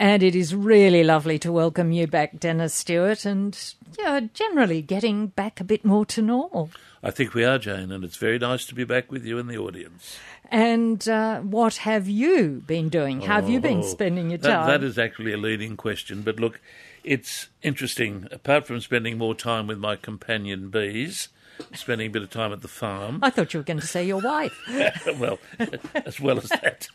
And it is really lovely to welcome you back, Dennis Stewart, and yeah, generally getting back a bit more to normal. I think we are, Jane, and it's very nice to be back with you in the audience. And uh, what have you been doing? How have you been Oh, spending your that- time? that is actually a leading question, but look, it's interesting. Apart from spending more time with my companion bees, spending a bit of time at the farm, I thought you were going to say your wife. well, as well as that,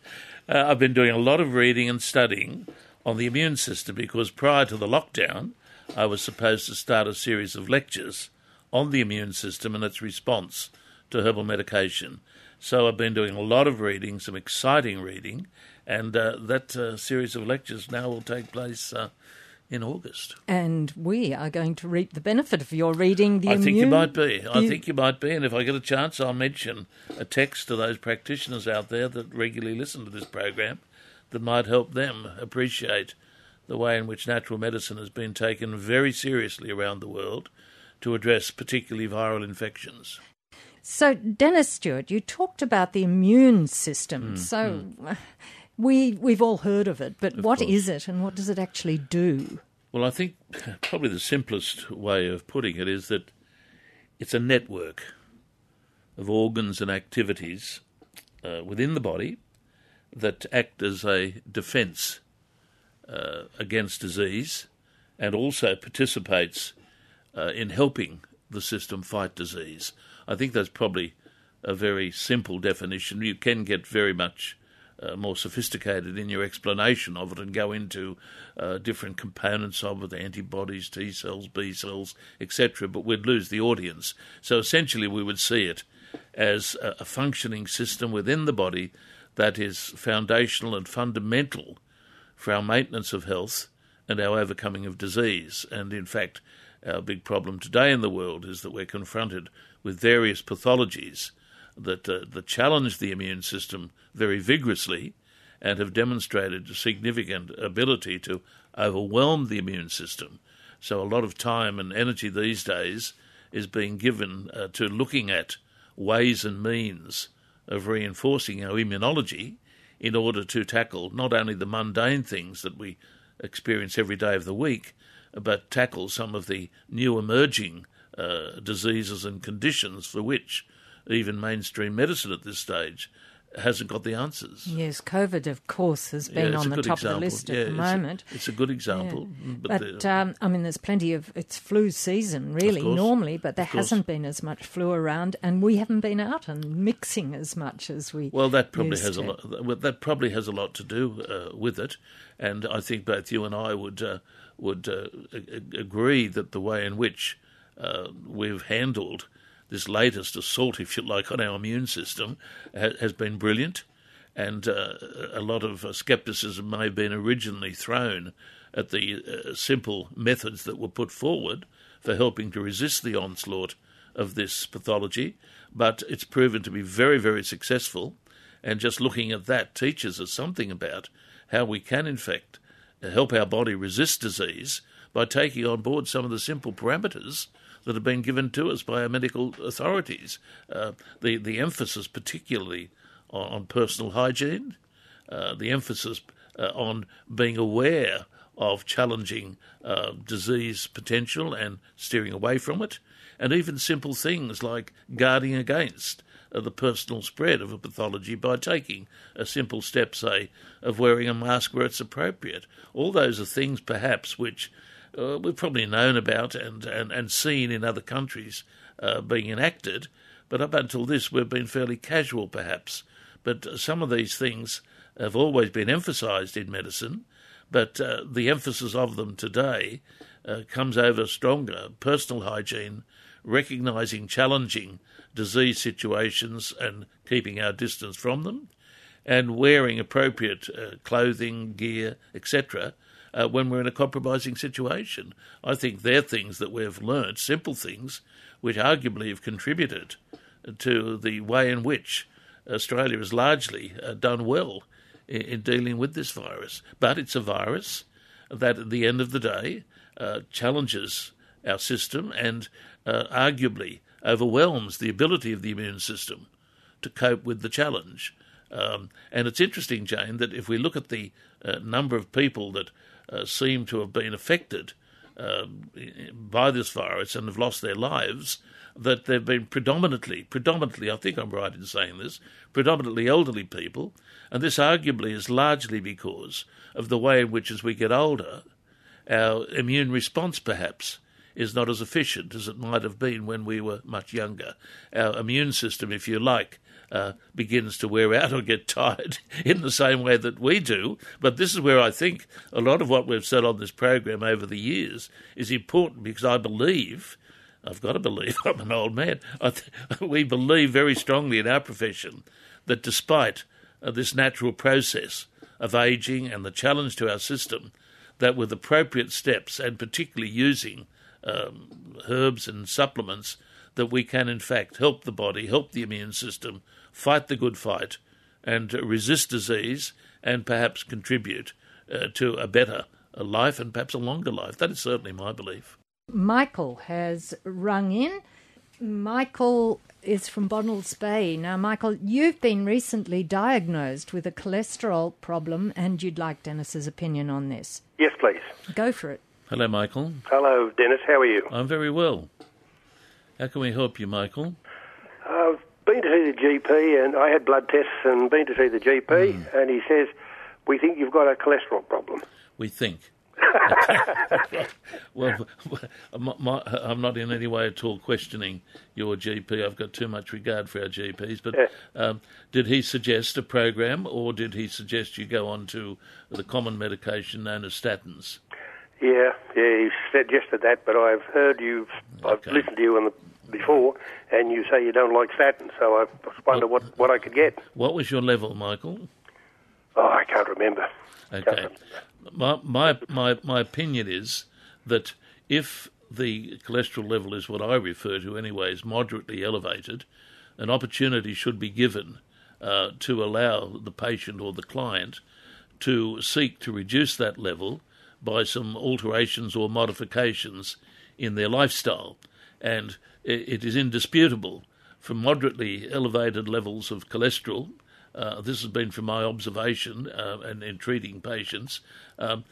uh, I've been doing a lot of reading and studying on the immune system because prior to the lockdown, I was supposed to start a series of lectures on the immune system and its response to herbal medication. So I've been doing a lot of reading, some exciting reading, and uh, that uh, series of lectures now will take place uh, in August. and we are going to reap the benefit of your reading the I immune. think you might be. I think you might be. And if I get a chance, I'll mention a text to those practitioners out there that regularly listen to this program that might help them appreciate the way in which natural medicine has been taken very seriously around the world to address particularly viral infections. So, Dennis Stewart, you talked about the immune system. Hmm, so, uh, we we've all heard of it, but what course. is it, and what does it actually do? Well, I think probably the simplest way of putting it is that it's a network of organs and activities uh, within the body that act as a defence uh, against disease and also participates uh, in helping the system fight disease. I think that's probably a very simple definition. You can get very much uh, more sophisticated in your explanation of it and go into uh, different components of it, antibodies, T cells, B cells, etc., but we'd lose the audience. So essentially, we would see it as a, a functioning system within the body that is foundational and fundamental for our maintenance of health and our overcoming of disease. And in fact, our big problem today in the world is that we're confronted with various pathologies that, uh, that challenge the immune system very vigorously and have demonstrated a significant ability to overwhelm the immune system. So, a lot of time and energy these days is being given uh, to looking at ways and means of reinforcing our immunology in order to tackle not only the mundane things that we experience every day of the week, but tackle some of the new emerging uh, diseases and conditions for which even mainstream medicine at this stage hasn't got the answers. Yes, COVID, of course, has been it's on the top example. of the list Yeah, at the it's a- moment. It's a good example. But, But um, I mean, there's plenty of it's flu season really course. normally, but there hasn't been as much flu around, and we haven't been out and mixing as much as we. Well, that probably has a lot. well, That probably has a lot to do uh, with it, and I think both you and I would uh, would uh, a- a- agree that the way in which uh, we've handled this latest assault, if you like, on our immune system ha- has been brilliant, and uh, a lot of uh, scepticism may have been originally thrown at the uh, simple methods that were put forward for helping to resist the onslaught of this pathology, but it's proven to be very, very successful. And just looking at that teaches us something about how we can, in fact, help our body resist disease by taking on board some of the simple parameters that have been given to us by our medical authorities. Uh, the the emphasis, particularly on, on personal hygiene, uh, the emphasis uh, on being aware of challenging uh, disease potential and steering away from it, and even simple things like guarding against uh, the personal spread of a pathology by taking a simple step, say, of wearing a mask where it's appropriate. All those are things, perhaps, which uh, we've probably known about and, and, and seen in other countries uh, being enacted, but up until this, we've been fairly casual, perhaps. But some of these things have always been emphasised in medicine, but uh, the emphasis of them today uh, comes over stronger. Personal hygiene, recognising challenging disease situations and keeping our distance from them, and wearing appropriate uh, clothing, gear, etc., uh, when we're in a compromising situation. I think they're things that we've learnt, simple things, which arguably have contributed to the way in which Australia has largely uh, done well in, in dealing with this virus. But it's a virus that, at the end of the day, uh, challenges our system and uh, arguably overwhelms the ability of the immune system to cope with the challenge. Um, and it's interesting, Jane, that if we look at the uh, number of people that uh, seem to have been affected uh, by this virus and have lost their lives, that they've been predominantly, predominantly, I think I'm right in saying this, predominantly elderly people, and this arguably is largely because of the way in which, as we get older, our immune response perhaps is not as efficient as it might have been when we were much younger. Our immune system, if you like, uh, begins to wear out or get tired in the same way that we do. But this is where I think a lot of what we've said on this program over the years is important because I believe. I've got to believe I'm an old man. Th- we believe very strongly in our profession that despite uh, this natural process of aging and the challenge to our system, that with appropriate steps and particularly using um, herbs and supplements, that we can in fact help the body, help the immune system, fight the good fight, and resist disease, and perhaps contribute uh, to a better life and perhaps a longer life. That is certainly my belief. Michael has rung in. Michael is from Bonnells Bay. Now, Michael, you've been recently diagnosed with a cholesterol problem, and you'd like Dennis's opinion on this. Yes, please. Go for it. Hello, Michael. Hello, Dennis. How are you? I'm very well. How can we help you, Michael? I've been to see the GP, and I had blood tests and been to see the GP, mm. and he says, We think you've got a cholesterol problem. We think. well, my, I'm not in any way at all questioning your GP. I've got too much regard for our GPs. But yeah. um, did he suggest a program, or did he suggest you go on to the common medication known as statins? Yeah, yeah, he suggested that, but I've heard you, okay. I've listened to you on the before, and you say you don't like statins, so I wonder what, what I could get. What was your level, Michael? Oh, I can't remember. Okay. My, my, my, my opinion is that if the cholesterol level is what I refer to anyway as moderately elevated, an opportunity should be given uh, to allow the patient or the client to seek to reduce that level by some alterations or modifications in their lifestyle. And it is indisputable from moderately elevated levels of cholesterol uh, this has been from my observation uh, and in treating patients, um,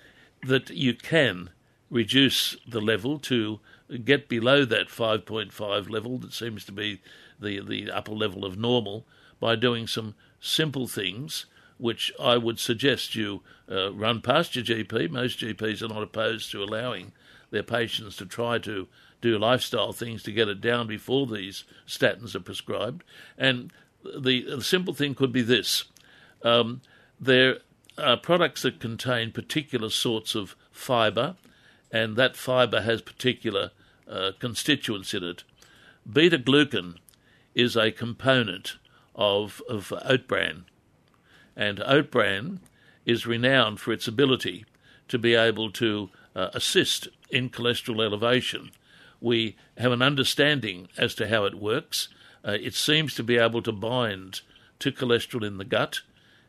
that you can reduce the level to get below that 5.5 level that seems to be the, the upper level of normal by doing some simple things which I would suggest you uh, run past your GP. Most GPs are not opposed to allowing their patients to try to do lifestyle things to get it down before these statins are prescribed. And the, the simple thing could be this um, there are products that contain particular sorts of fibre, and that fibre has particular uh, constituents in it. Beta glucan is a component of, of oat bran, and oat bran is renowned for its ability to be able to uh, assist in cholesterol elevation. We have an understanding as to how it works, uh, it seems to be able to bind to cholesterol in the gut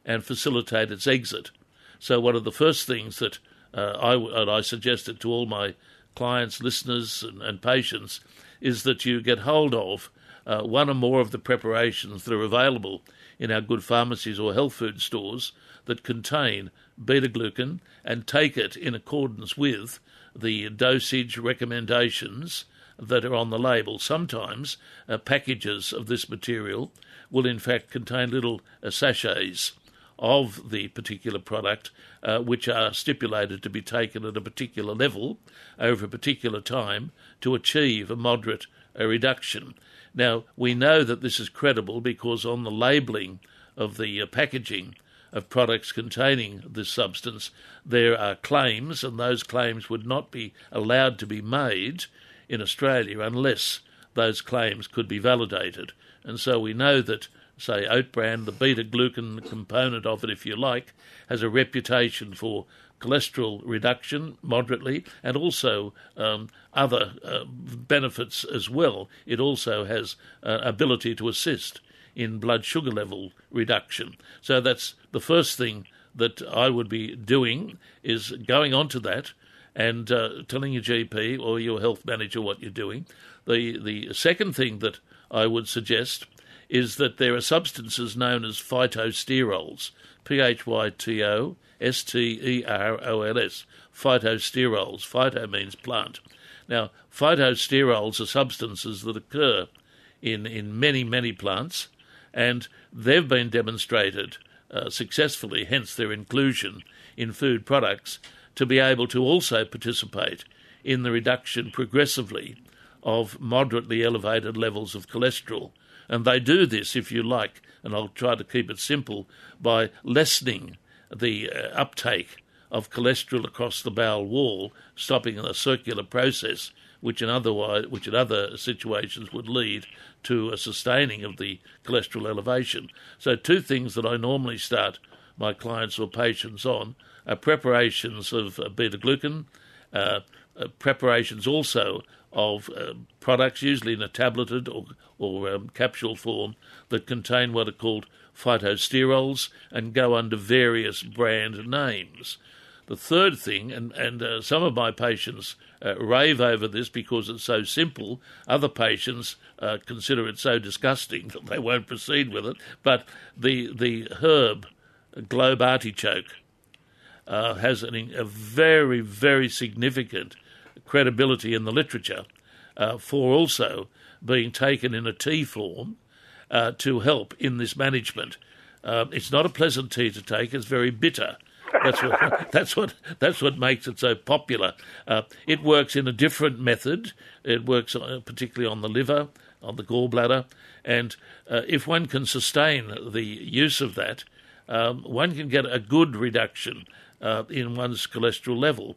and facilitate its exit. So, one of the first things that uh, I, I suggested to all my clients, listeners, and, and patients is that you get hold of uh, one or more of the preparations that are available in our good pharmacies or health food stores that contain beta glucan and take it in accordance with the dosage recommendations that are on the label. Sometimes uh, packages of this material will, in fact, contain little uh, sachets of the particular product, uh, which are stipulated to be taken at a particular level over a particular time to achieve a moderate uh, reduction. Now, we know that this is credible because on the labelling of the uh, packaging of products containing this substance, there are claims, and those claims would not be allowed to be made in Australia unless those claims could be validated. And so we know that, say, oat bran, the beta glucan component of it, if you like, has a reputation for cholesterol reduction moderately and also um, other uh, benefits as well. It also has uh, ability to assist in blood sugar level reduction. So that's the first thing that I would be doing is going on to that and uh, telling your GP or your health manager what you're doing. The the second thing that I would suggest is that there are substances known as phytosterols, P H Y T O S T E R O L S, phytosterols. Phyto means plant. Now, phytosterols are substances that occur in, in many, many plants, and they've been demonstrated uh, successfully, hence their inclusion in food products, to be able to also participate in the reduction progressively of moderately elevated levels of cholesterol. And they do this, if you like, and I'll try to keep it simple, by lessening the uh, uptake of cholesterol across the bowel wall, stopping the circular process, which in otherwise, which in other situations would lead to a sustaining of the cholesterol elevation. So, two things that I normally start my clients or patients on are preparations of uh, beta glucan, uh, uh, preparations also of uh, products, usually in a tableted or, or um, capsule form, that contain what are called phytosterols and go under various brand names. The third thing, and, and uh, some of my patients uh, rave over this because it's so simple, other patients uh, consider it so disgusting that they won't proceed with it, but the, the herb globe artichoke uh, has an, a very, very significant credibility in the literature uh, for also being taken in a tea form uh, to help in this management. it's not a pleasant tea to take; it's very bitter. That's what that's what that's what makes it so popular. Uh, it works in a different method. It works uh, particularly on the liver, on the gallbladder, and uh, if one can sustain the use of that, um, one can get a good reduction uh, in one's cholesterol level.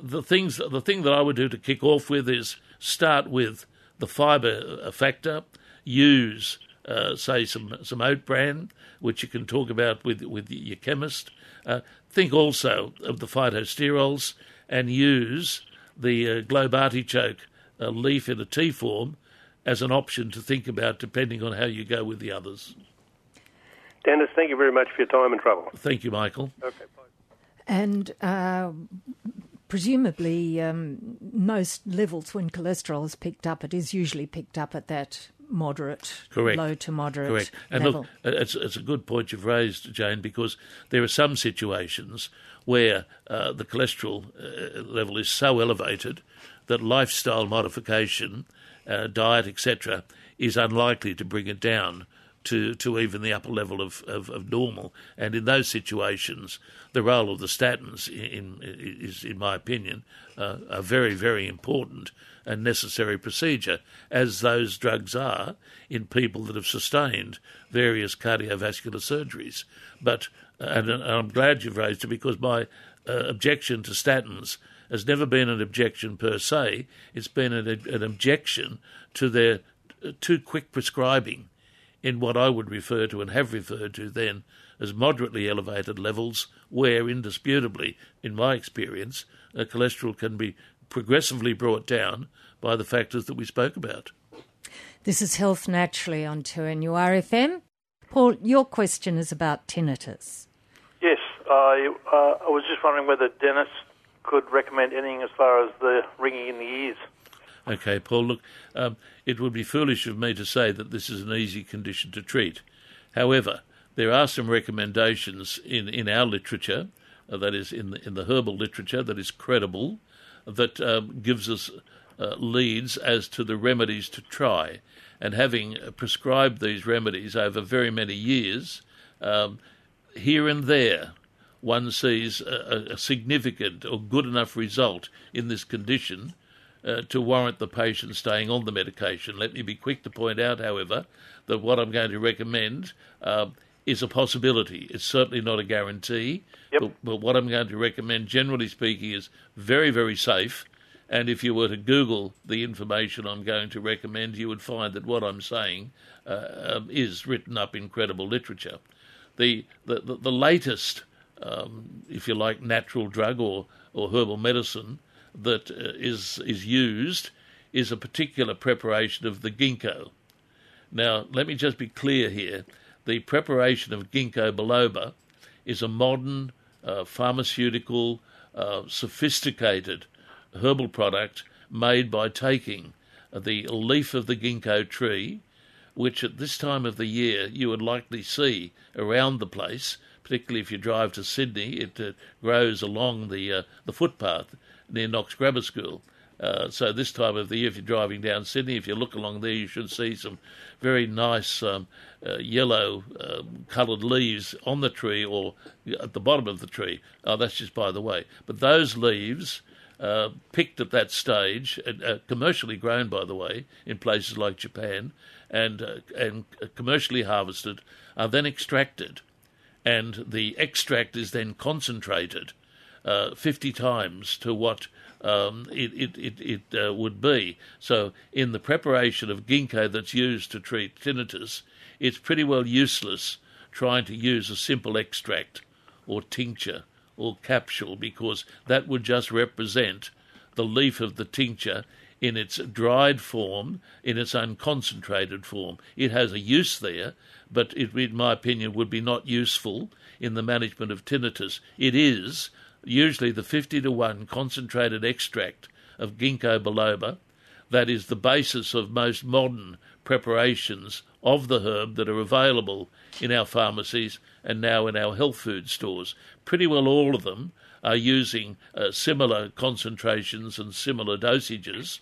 The things the thing that I would do to kick off with is start with the fibre factor. Use uh, say some some oat bran, which you can talk about with with your chemist. Uh, think also of the phytosterols and use the uh, globe artichoke uh, leaf in a tea form as an option to think about, depending on how you go with the others. Dennis, thank you very much for your time and trouble. Thank you, Michael. Okay, bye. And uh, presumably, um, most levels when cholesterol is picked up, it is usually picked up at that moderate, Correct. low to moderate Correct. And level. look, it's, it's a good point you've raised, Jane, because there are some situations where uh, the cholesterol uh, level is so elevated that lifestyle modification, uh, diet, etc., is unlikely to bring it down to, to even the upper level of, of, of, normal. And in those situations, the role of the statins in, in is, in my opinion, uh, a very, very important and necessary procedure, as those drugs are in people that have sustained various cardiovascular surgeries. But, and, and I'm glad you've raised it because my uh, objection to statins has never been an objection per se, it's been an, an objection to their uh, too quick prescribing in what I would refer to and have referred to then as moderately elevated levels, where indisputably, in my experience, uh, cholesterol can be progressively brought down by the factors that we spoke about. This is Health Naturally on 2NURFM. Paul, your question is about tinnitus. Yes, I, uh, I was just wondering whether Dennis could recommend anything as far as the ringing in the ears. Okay, Paul, look, um, it would be foolish of me to say that this is an easy condition to treat. However, there are some recommendations in, in our literature, uh, that is, in the, in the herbal literature, that is credible, that um, gives us uh, leads as to the remedies to try. And having prescribed these remedies over very many years, um, here and there, one sees a, a, significant or good enough result in this condition uh, to warrant the patient staying on the medication. Let me be quick to point out, however, that what I'm going to recommend uh, is a possibility. It's certainly not a guarantee, yep. but, but, what I'm going to recommend, generally speaking, is very, very safe. And if you were to Google the information I'm going to recommend, you would find that what I'm saying uh, um, is written up in credible literature. The, the, the, the latest, um, if you like, natural drug or, or herbal medicine that uh, is is used is a particular preparation of the ginkgo. Now, let me just be clear here. The preparation of ginkgo biloba is a modern, uh, pharmaceutical, uh, sophisticated herbal product made by taking the leaf of the ginkgo tree, which at this time of the year you would likely see around the place, particularly if you drive to Sydney. It uh, grows along the uh, the footpath near Knox Grammar School. Uh, so this time of the year, if you're driving down Sydney, if you look along there, you should see some very nice um, uh, yellow um, coloured leaves on the tree or at the bottom of the tree. Oh, that's just by the way. But those leaves, uh, picked at that stage, uh, commercially grown, by the way, in places like Japan, and uh, and commercially harvested, are then extracted, and the extract is then concentrated uh, 50 times to what um, it, it, it, it uh, would be. So, in the preparation of ginkgo that's used to treat tinnitus, it's pretty well useless trying to use a simple extract or tincture or capsule because that would just represent the leaf of the tincture in its dried form, in its unconcentrated form. It has a use there, but it, in my opinion, would be not useful in the management of tinnitus. It is usually the 50 to 1 concentrated extract of ginkgo biloba that is the basis of most modern preparations of the herb that are available in our pharmacies and now in our health food stores. Pretty well all of them are using uh, similar concentrations and similar dosages.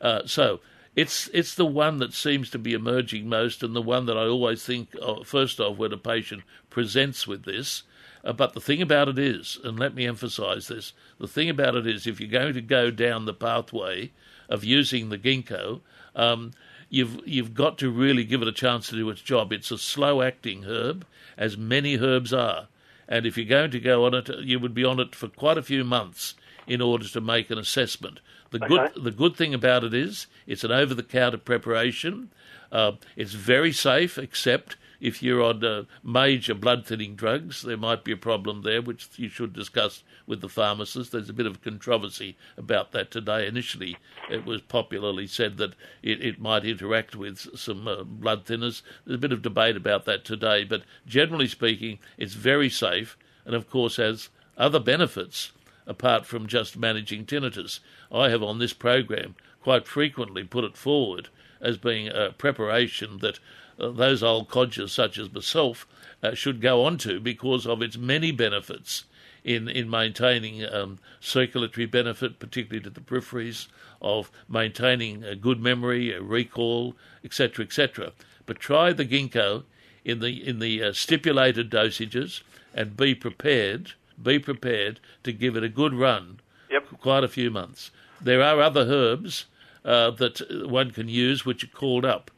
Uh, so it's it's the one that seems to be emerging most, and the one that I always think of, first of when a patient presents with this. Uh, but the thing about it is, and let me emphasise this: the thing about it is, if you're going to go down the pathway of using the ginkgo, um, you've you've got to really give it a chance to do its job. It's a slow-acting herb, as many herbs are, and if you're going to go on it, you would be on it for quite a few months in order to make an assessment. The okay. good the good thing about it is it's an over-the-counter preparation. Uh, it's very safe, except if you're on uh, major blood thinning drugs, there might be a problem there, which you should discuss with the pharmacist. There's a bit of controversy about that today. Initially, it was popularly said that it, it might interact with some uh, blood thinners. There's a bit of debate about that today, but generally speaking, it's very safe and, of course, has other benefits apart from just managing tinnitus. I have on this program quite frequently put it forward as being a preparation that those old codgers such as myself uh, should go on to because of its many benefits in, in maintaining um, circulatory benefit, particularly to the peripheries, of maintaining a good memory, a recall, etc., etc. But try the ginkgo in the in the uh, stipulated dosages and be prepared. Be prepared to give it a good run. Yep. Quite a few months. There are other herbs uh, that one can use which are called up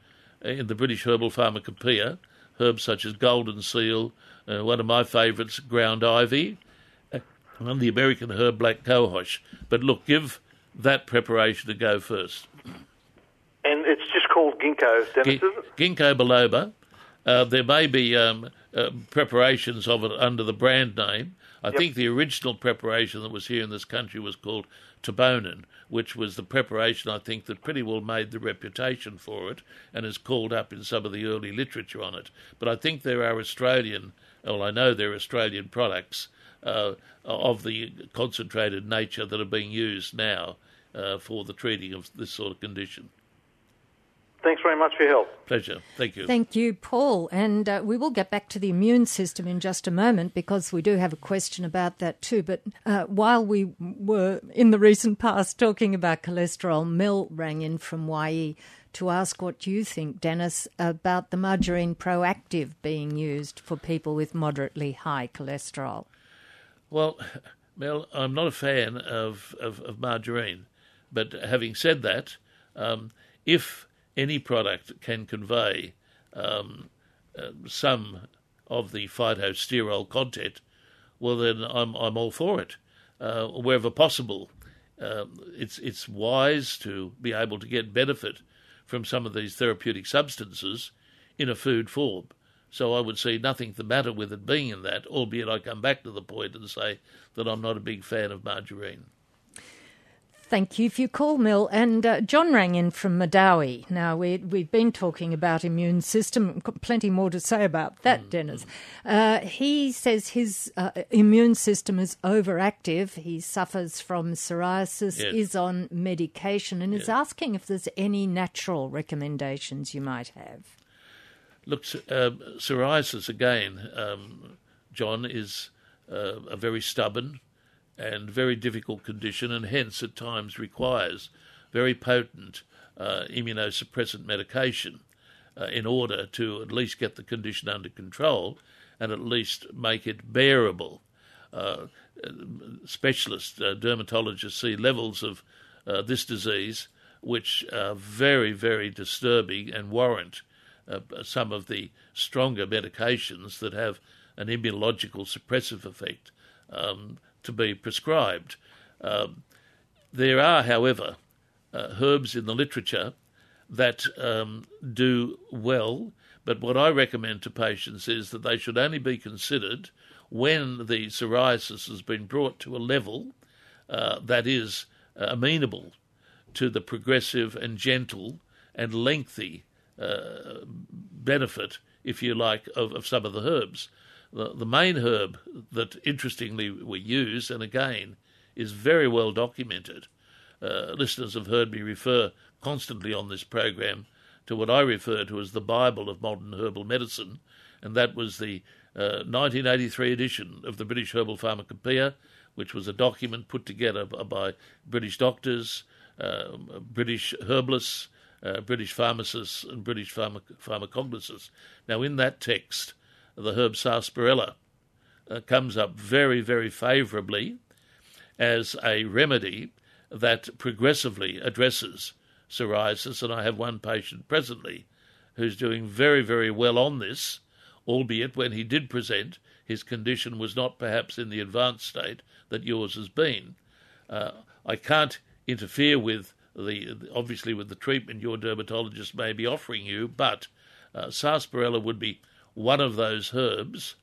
in the British Herbal Pharmacopoeia. Herbs such as golden seal, uh, one of my favourites, ground ivy, uh, and the American herb black cohosh. But look, give that preparation a go first. And it's just called ginkgo, Dennis, it? Ginkgo biloba. Uh, there may be um, uh, preparations of it under the brand name. I Yep. think the original preparation that was here in this country was called Tebonin, which was the preparation I think that pretty well made the reputation for it and is called up in some of the early literature on it. But I think there are Australian, well, I know there are Australian products uh, of the concentrated nature that are being used now uh, for the treating of this sort of condition. Thanks very much for your help. Pleasure. Thank you. Thank you, Paul. And uh, we will get back to the immune system in just a moment because we do have a question about that too. But uh, while we were in the recent past talking about cholesterol, Mel rang in from YE to ask what you think, Dennis, about the margarine proactive being used for people with moderately high cholesterol. Well, Mel, I'm not a fan of, of, of margarine, but having said that, um, if any product can convey um, uh, some of the phytosterol content, well, then I'm I'm all for it. Uh, wherever possible, uh, it's it's wise to be able to get benefit from some of these therapeutic substances in a food form. So I would see nothing the matter with it being in that, albeit I come back to the point and say that I'm not a big fan of margarine. Thank you for your call, Mill. And uh, John rang in from Medowie. Now, we, we've been talking about immune system, plenty more to say about that, Dennis. Uh, he says his uh, immune system is overactive. He suffers from psoriasis, Yes. is on medication, and is asking if there's any natural recommendations you might have. look, uh, psoriasis again, um, John, is uh, a very stubborn and very difficult condition, and hence at times requires very potent uh, immunosuppressant medication uh, in order to at least get the condition under control and at least make it bearable. Uh, specialists, uh, dermatologists see levels of uh, this disease which are very, very disturbing and warrant uh, some of the stronger medications that have an immunological suppressive effect um, to be prescribed. Um, there are, however, uh, herbs in the literature that um, do well, but what I recommend to patients is that they should only be considered when the psoriasis has been brought to a level uh, that is uh, amenable to the progressive and gentle and lengthy uh, benefit, if you like, of, of some of the herbs. The, the main herb that, interestingly, we use, and again, is very well documented. Uh, listeners have heard me refer constantly on this program to what I refer to as the Bible of modern herbal medicine, and that was the uh, 1983 edition of the British Herbal Pharmacopoeia, which was a document put together by British doctors, uh, British herbalists, uh, British pharmacists, and British pharmac-. Now, in that text, the herb sarsaparilla uh, comes up very, very favourably as a remedy that progressively addresses psoriasis, and I have one patient presently who's doing very, very well on this, albeit when he did present, his condition was not perhaps in the advanced state that yours has been. Uh, I can't interfere with the obviously with the treatment your dermatologist may be offering you, but uh, sarsaparilla would be one of those herbs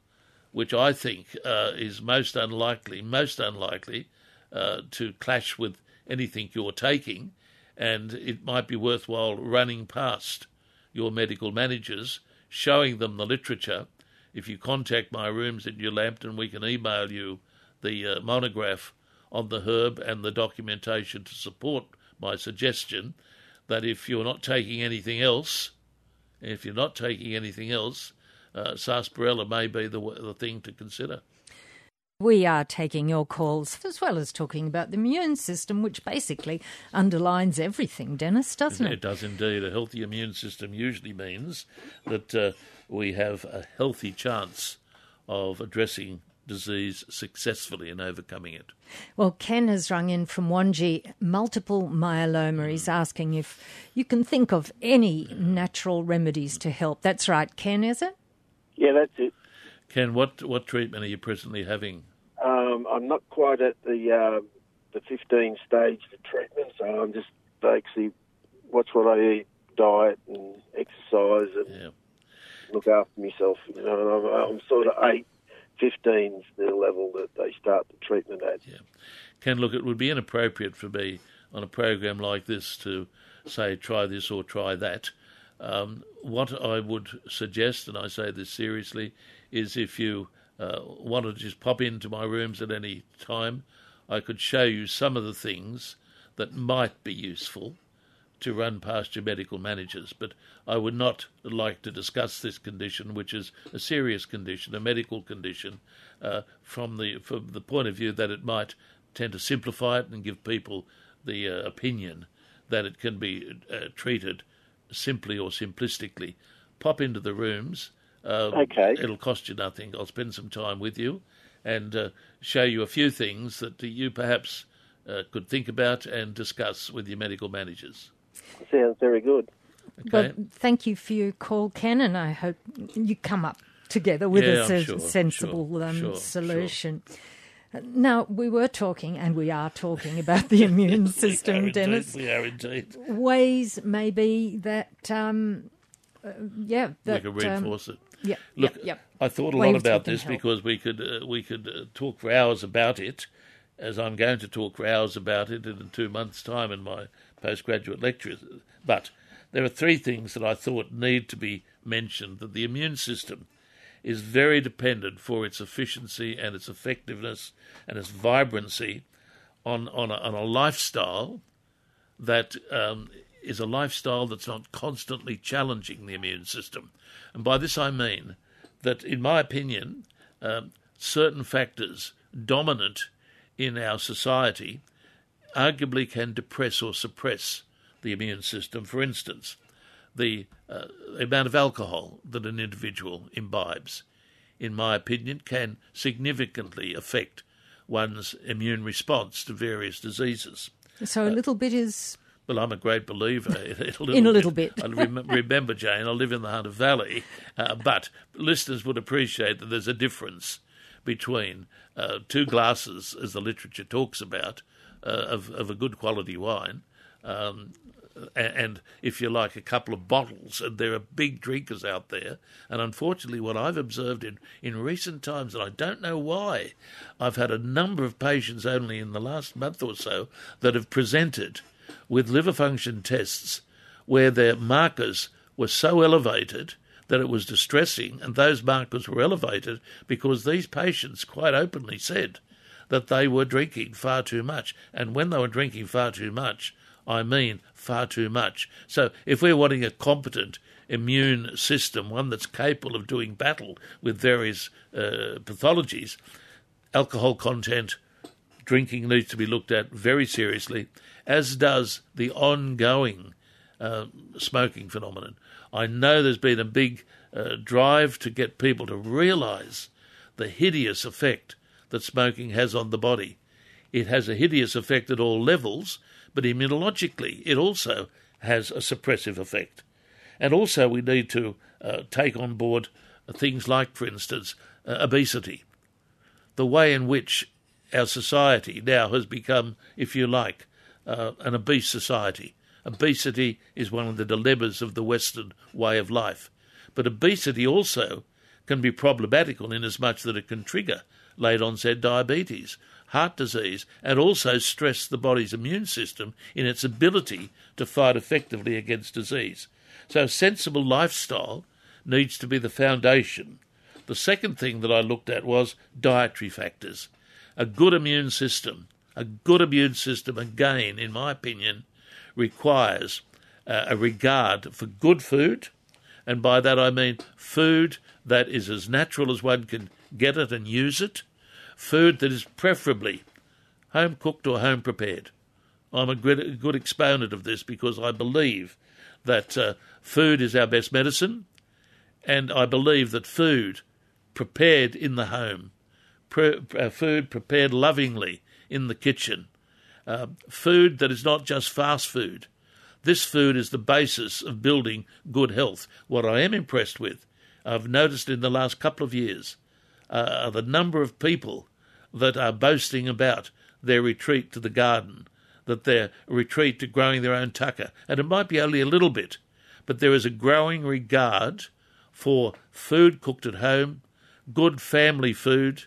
which I think uh, is most unlikely, most unlikely uh, to clash with anything you're taking, and it might be worthwhile running past your medical managers, showing them the literature. If you contact my rooms at New Lambton, we can email you the uh, monograph on the herb and the documentation to support my suggestion that if you're not taking anything else, if you're not taking anything else, uh, sarsaparilla may be the, the thing to consider. We are taking your calls as well as talking about the immune system, which basically underlines everything, Dennis, doesn't it? It does indeed. A healthy immune system usually means that uh, we have a healthy chance of addressing disease successfully and overcoming it. Well, Ken has rung in from Wangi, multiple myeloma. He's asking if you can think of any natural remedies to help. That's right, Ken, is it? Yeah, that's it. Ken, what, what treatment are you presently having? Um, I'm not quite at the uh, the 15 stage of treatment, so I'm just basically watch what I eat, diet, and exercise, and yeah. look after myself. You know, I'm, I'm sort of eight 15 is the level that they start the treatment at. Yeah. Ken, look, it would be inappropriate for me on a program like this to say try this or try that. Um, what I would suggest, and I say this seriously, is if you uh, wanted to just pop into my rooms at any time, I could show you some of the things that might be useful to run past your medical managers. But I would not like to discuss this condition, which is a serious condition, a medical condition, uh, from the from the point of view that it might tend to simplify it and give people the uh, opinion that it can be uh, treated simply or simplistically. Pop into the rooms. Um, okay. It'll cost you nothing. I'll spend some time with you and uh, show you a few things that you perhaps uh, could think about and discuss with your medical managers. Sounds very good. Okay. Well, thank you for your call, Ken, and I hope you come up together with yeah, a sure, sensible sure, um, sure, solution. Now, we were talking, and we are talking about the immune system, we Dennis. Indeed, we are indeed. Ways, maybe, that, um, uh, yeah. That, we can reinforce um, it. Yeah, Look, yep, yep. I thought a Ways lot about this help. because we could uh, we could uh, talk for hours about it, as I'm going to talk for hours about it in two months' time in my postgraduate lectures. But there are three things that I thought need to be mentioned that the immune system is very dependent for its efficiency and its effectiveness and its vibrancy on, on, a, on a lifestyle that um, is a lifestyle that's not constantly challenging the immune system. And by this I mean that, in my opinion, um, certain factors dominant in our society arguably can depress or suppress the immune system. For instance, the, uh, amount of alcohol that an individual imbibes, in my opinion, can significantly affect one's immune response to various diseases. So a little bit is. Well, I'm a great believer in a little, in a little bit. bit. I rem- remember, Jane, I live in the Hunter Valley, uh, but listeners would appreciate that there's a difference between uh, two glasses, as the literature talks about, uh, of, of a good quality wine, um, and if you like, a couple of bottles. And there are big drinkers out there. And unfortunately, what I've observed in, in recent times, and I don't know why, I've had a number of patients only in the last month or so that have presented with liver function tests where their markers were so elevated that it was distressing, and those markers were elevated because these patients quite openly said that they were drinking far too much. And when they were drinking far too much, I mean far too much. So if we're wanting a competent immune system, one that's capable of doing battle with various uh, pathologies, alcohol content, drinking needs to be looked at very seriously, as does the ongoing uh, smoking phenomenon. I know there's been a big uh, drive to get people to realise the hideous effect that smoking has on the body. It has a hideous effect at all levels, but immunologically it also has a suppressive effect. And also, we need to uh, take on board things like, for instance, uh, obesity. The way in which our society now has become, if you like, uh, an obese society. Obesity is one of the dilemmas of the Western way of life. But obesity also can be problematical in as much that it can trigger late onset diabetes, heart disease, and also stress the body's immune system in its ability to fight effectively against disease. So, sensible lifestyle needs to be the foundation. The second thing that I looked at was dietary factors. A good immune system, a good immune system, again, in my opinion, requires uh, a regard for good food, and by that I mean food that is as natural as one can get it and use it, food that is preferably home cooked or home prepared. I'm a good, exponent of this because I believe that uh, food is our best medicine, and I believe that food prepared in the home, pre- uh, food prepared lovingly in the kitchen, uh, food that is not just fast food. This food is the basis of building good health. What I am impressed with, I've noticed in the last couple of years, uh, are the number of people that are boasting about their retreat to the garden, that their retreat to growing their own tucker. And it might be only a little bit, but there is a growing regard for food cooked at home, good family food,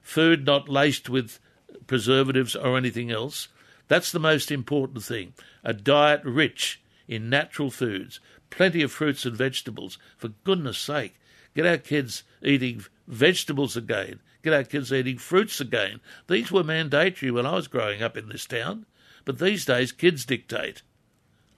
food not laced with preservatives or anything else. That's the most important thing. A diet rich in natural foods, plenty of fruits and vegetables. For goodness sake, get our kids eating vegetables again, get our kids eating fruits again. These were mandatory when I was growing up in this town, but these days kids dictate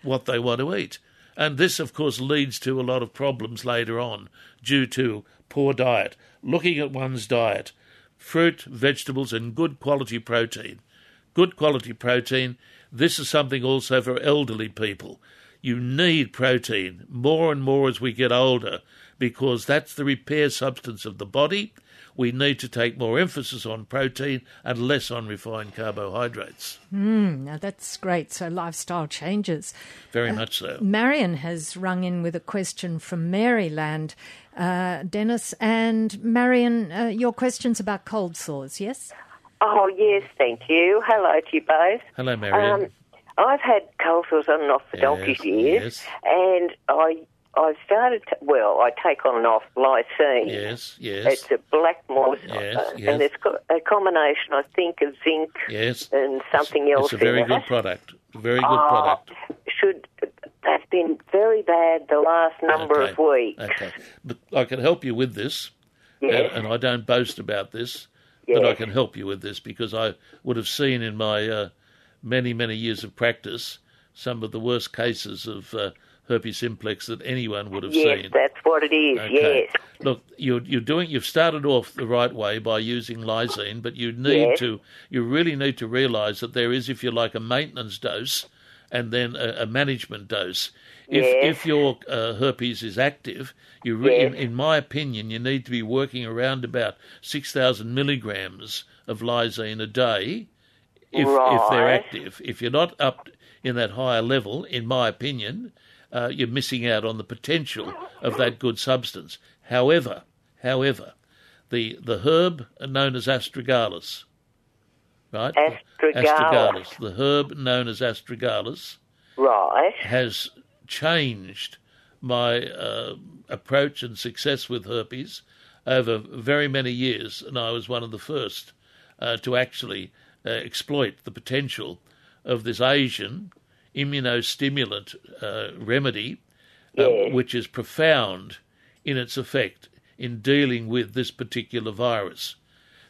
what they want to eat. And this, of course, leads to a lot of problems later on due to poor diet. Looking at one's diet, fruit, vegetables, and good quality protein. Good quality protein. This is something also for elderly people. You need protein more and more as we get older because that's the repair substance of the body we need to take more emphasis on protein and less on refined carbohydrates. Mm, now that's great. So lifestyle changes. Very uh, much so. Marion has rung in with a question from Maryland. Uh, Dennis and Marion, uh, your questions about cold sores, yes? Oh, yes, thank you. Hello to you both. Hello, Marion. Um, I've had cold sores on and off for yes, donkey's years, yes. and I I started, to, well, I take on and off lysine. Yes, yes. It's a Blackmores, yes, uh, yes. and it's got a combination, I think, of zinc yes. and something else. It's a very good product. Very good oh, product. Should that's been very bad the last number okay. of weeks. Okay, but I can help you with this, yes. and, and I don't boast about this, yes. but I can help you with this because I would have seen in my uh, many many years of practice some of the worst cases of uh, herpes simplex that anyone would have yes, seen. that's what it is. Okay. Yes. Look, you're you're doing. You've started off the right way by using lysine, but you need Yes. to. You really need to realise that there is, if you like, a maintenance dose, and then a, a management dose. If Yes. if your uh, herpes is active, you re- Yes. in, in my opinion, you need to be working around about six thousand milligrams of lysine a day. If if they're active, if you're not up in that higher level, in my opinion, uh, you're missing out on the potential of that good substance. However, however, the the herb known as astragalus, right? Astragalus. the herb known as astragalus, Right. has changed my uh, approach and success with herpes over very many years, and I was one of the first uh, to actually uh, exploit the potential of this Asian immunostimulant uh, remedy, uh, Yes. which is profound in its effect in dealing with this particular virus.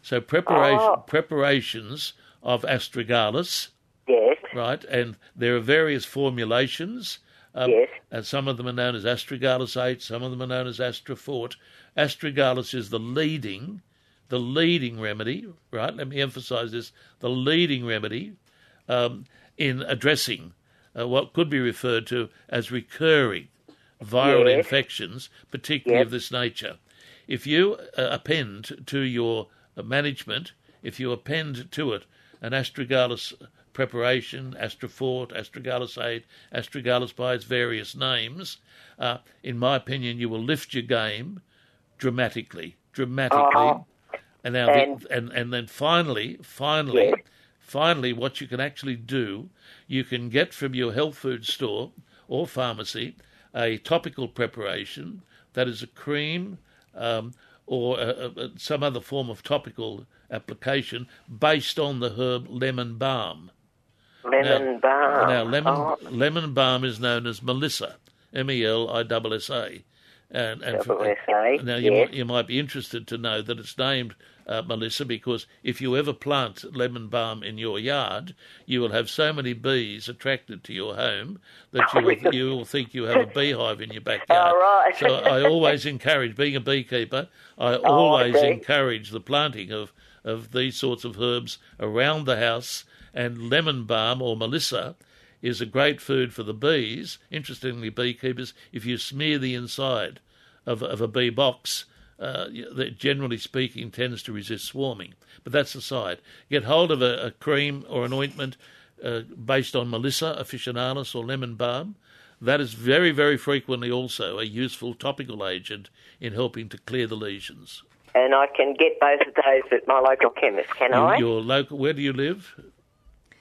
So preparation, Oh. preparations of astragalus Yes. right? And there are various formulations. Um, Yes. And some of them are known as astragalus 8, some of them are known as astrafort. Astragalus is the leading, the leading remedy, right? Let me emphasize this the leading remedy um, in addressing uh, what could be referred to as recurring viral Yes. infections, particularly Yes. of this nature. If you uh, append to your management, if you append to it an astragalus preparation, astrafort, astragalus 8, astragalus by its various names, uh, in my opinion, you will lift your game dramatically, dramatically. Oh. And now, And- the, and and then finally, finally, Yes. Finally, what you can actually do, you can get from your health food store or pharmacy a topical preparation that is a cream um, or a, a, a- some other form of topical application based on the herb lemon balm. Lemon balm. Now, lemon Oh, lemon balm is known as Melissa, M E L I S S A, and and now you yes. might, you might be interested to know that it's named uh, Melissa because if you ever plant lemon balm in your yard, you will have so many bees attracted to your home that you will, you will think you have a beehive in your backyard. Right. So I always encourage, being a beekeeper, I Oh, always see. encourage the planting of, of these sorts of herbs around the house. And lemon balm or melissa is a great food for the bees. Interestingly, beekeepers, if you smear the inside of, of a bee box, uh, that generally speaking tends to resist swarming. But that's aside. Get hold of a, a cream or an ointment uh, based on Melissa officinalis or lemon balm. That is very, very frequently also a useful topical agent in helping to clear the lesions. and I can get both of those at my local chemist, can I? Your local, where do you live?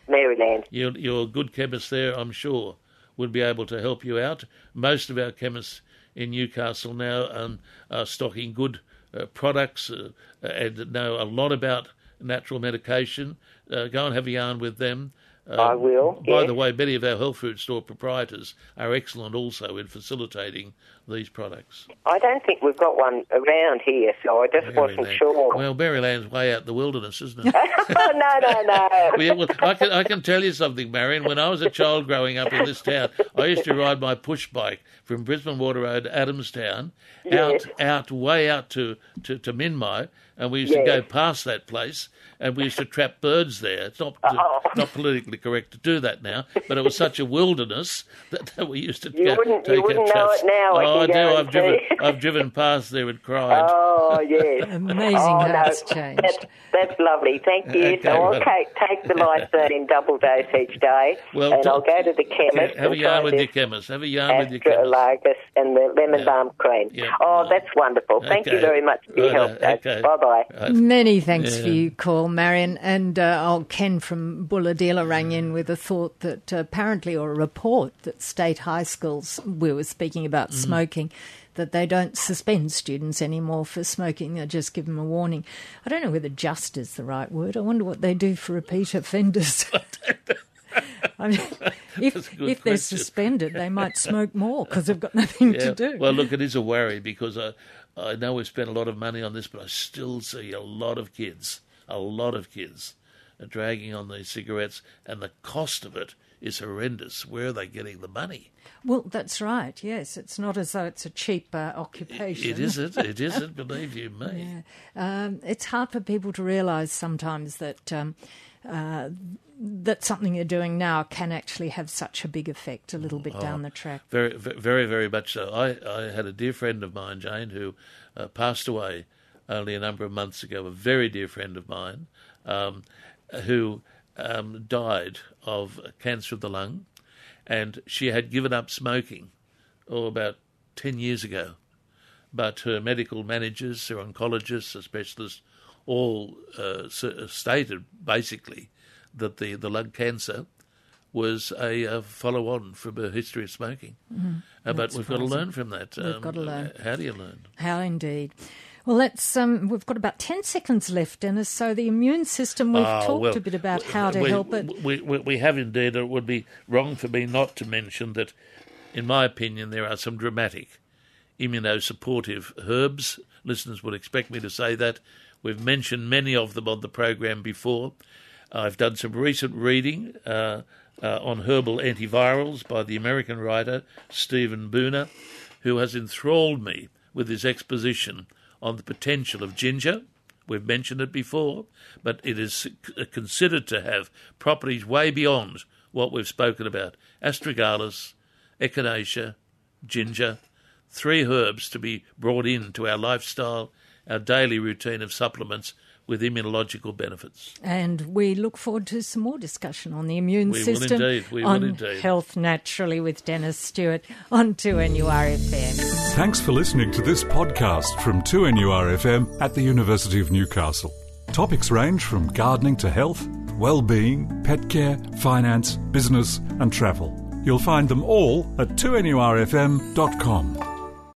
Maryland. Your, your good chemist there, I'm sure, would be able to help you out. Most of our chemists in Newcastle now um, are stocking good uh, products uh, and know a lot about natural medication. Uh, go and have a yarn with them. Uh, I will, By yes. the way, many of our health food store proprietors are excellent also in facilitating these products. I don't think we've got one around here, so I just wasn't sure. Well, Maryland's way out in the wilderness, isn't it? oh, no, no, no. Yeah, well, I can I can tell you something, Marion. When I was a child growing up in this town, I used to ride my push bike from Brisbane Water Road to Adamstown, out Yes. out way out to to, to and we used to go past that place, and we used to trap birds there. It's not Oh. not politically correct to do that now, but it was such a wilderness that, that we used to You go, wouldn't- take our wouldn't know traps. it now, Oh, I, can do. I've driven. I've driven past there and cried. Oh, yes. Amazing oh, how no, it's changed. That's, that's lovely. Thank you. Okay, so I'll well- take, take the lysine in double dose each day, Well, and I'll go to the chemist have a and yarn with your chemist. Have a yarn with your chemist. and the lemon Yeah. balm cream. Yeah. Oh, that's wonderful. Thank you very much for your Righto. help, Okay. Bye bye. Right. Many thanks Yeah. for your call, Marion. And uh, oh, Ken from Bulahdelah rang in with a thought that uh, apparently, or a report that state high schools, we were speaking about smoking, that they don't suspend students anymore for smoking. They just give them a warning. I don't know whether just is the right word. I wonder what they do for repeat offenders. I mean, if if they're suspended, they might smoke more because they've got nothing to do. Well, look, it is a worry because I, I know we've spent a lot of money on this, but I still see a lot of kids, a lot of kids are dragging on these cigarettes, and the cost of it is horrendous. Where are they getting the money? Well, that's right. Yes, it's not as though it's a cheap uh, occupation. It, it isn't. It isn't. believe you me. Yeah. Um, it's hard for people to realise sometimes that. Um, uh, that something you're doing now can actually have such a big effect a little bit oh, down the track. Very, very, very much so. I, I had a dear friend of mine, Jane, who uh, passed away only a number of months ago. A very dear friend of mine, um, who um, died of cancer of the lung, and she had given up smoking, oh, about ten years ago. But her medical managers, her oncologists, her specialists, all uh, stated basically that the, the lung cancer was a, a follow on from her history of smoking. Mm-hmm. Uh, but we've got to learn from that. We've um, got to learn. How do you learn? How indeed. Well, let's. Um, we've got about ten seconds left, Dennis. So the immune system. We've oh, talked well, a bit about how to we, help it. We, we, we have indeed. It would be wrong for me not to mention that, in my opinion, there are some dramatic immunosupportive herbs. Listeners would expect me to say that. We've mentioned many of them on the program before. I've done some recent reading uh, uh, on herbal antivirals by the American writer Stephen Buhner, who has enthralled me with his exposition on the potential of ginger. We've mentioned it before, but it is considered to have properties way beyond what we've spoken about. Astragalus, echinacea, ginger, three herbs to be brought into our lifestyle, our daily routine of supplements with immunological benefits. And we look forward to some more discussion on the immune we system. Will indeed. We on will indeed. Health Naturally with Dennis Stewart on 2NURFM. Thanks for listening to this podcast from 2NURFM at the University of Newcastle. Topics range from gardening to health, well-being, pet care, finance, business and travel. You'll find them all at 2NURFM.com.